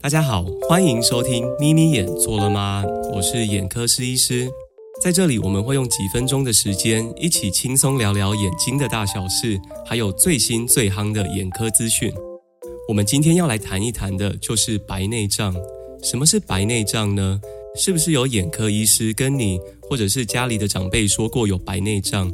大家好，欢迎收听咪咪眼错了吗？我是眼科师医师，在这里我们会用几分钟的时间，一起轻松聊聊眼睛的大小事，还有最新最夯的眼科资讯。我们今天要来谈一谈的就是白内障。什么是白内障呢？是不是有眼科医师跟你，或者是家里的长辈说过有白内障？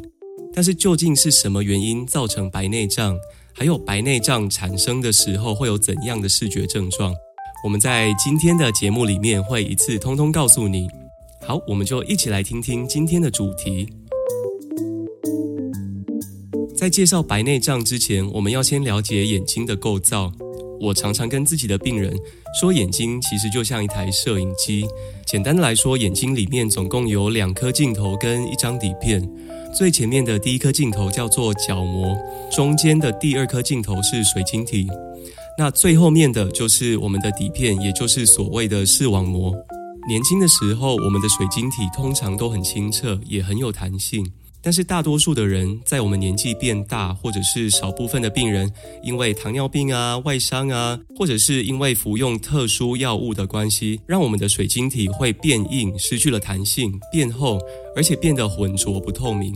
但是究竟是什么原因造成白内障？还有白内障产生的时候会有怎样的视觉症状？我们在今天的节目里面会一次通通告诉你。好，我们就一起来听听今天的主题。在介绍白内障之前，我们要先了解眼睛的构造。我常常跟自己的病人说，眼睛其实就像一台摄影机。简单的来说，眼睛里面总共有两颗镜头跟一张底片。最前面的第一颗镜头叫做角膜，中间的第二颗镜头是水晶体，那最后面的就是我们的底片，也就是所谓的视网膜。年轻的时候，我们的水晶体通常都很清澈，也很有弹性。但是大多数的人，在我们年纪变大，或者是少部分的病人，因为糖尿病啊、外伤啊，或者是因为服用特殊药物的关系，让我们的水晶体会变硬，失去了弹性，变厚，而且变得浑浊不透明。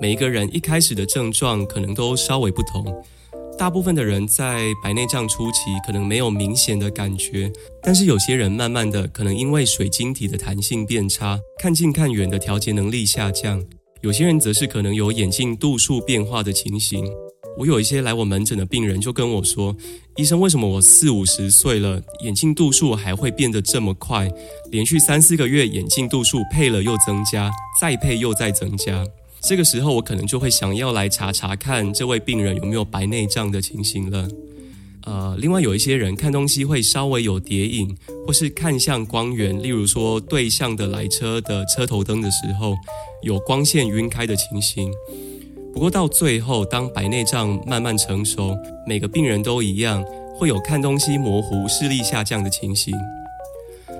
每一个人一开始的症状可能都稍微不同，大部分的人在白内障初期可能没有明显的感觉，但是有些人慢慢的可能因为水晶体的弹性变差，看近看远的调节能力下降。有些人则是可能有眼镜度数变化的情形。我有一些来我门诊的病人就跟我说：“医生，为什么我四五十岁了，眼镜度数还会变得这么快？连续三四个月眼镜度数配了又增加，再配又再增加。”这个时候我可能就会想要来查查看这位病人有没有白内障的情形了。呃，另外有一些人看东西会稍微有叠影，或是看向光源，例如说对向的来车的车头灯的时候，有光线晕开的情形。不过到最后，当白内障慢慢成熟，每个病人都一样，会有看东西模糊、视力下降的情形。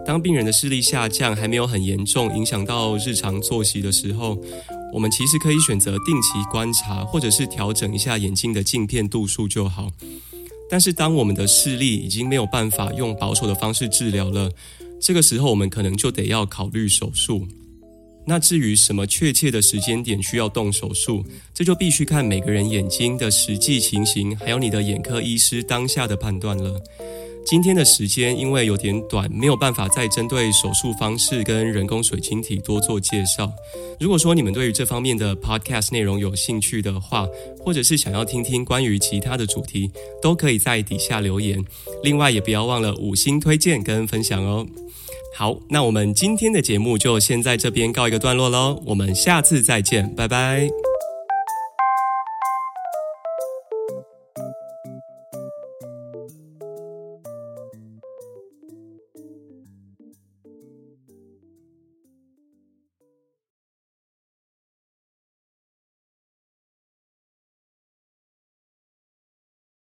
当病人的视力下降还没有很严重，影响到日常作息的时候，我们其实可以选择定期观察，或者是调整一下眼镜的镜片度数就好。但是，当我们的视力已经没有办法用保守的方式治疗了，这个时候我们可能就得要考虑手术。那至于什么确切的时间点需要动手术，这就必须看每个人眼睛的实际情形，还有你的眼科医师当下的判断了。今天的时间因为有点短，没有办法再针对手术方式跟人工水晶体多做介绍。如果说你们对于这方面的 podcast 内容有兴趣的话，或者是想要听听关于其他的主题，都可以在底下留言。另外也不要忘了五星推荐跟分享哦。好，那我们今天的节目就先在这边告一个段落喽，我们下次再见，拜拜。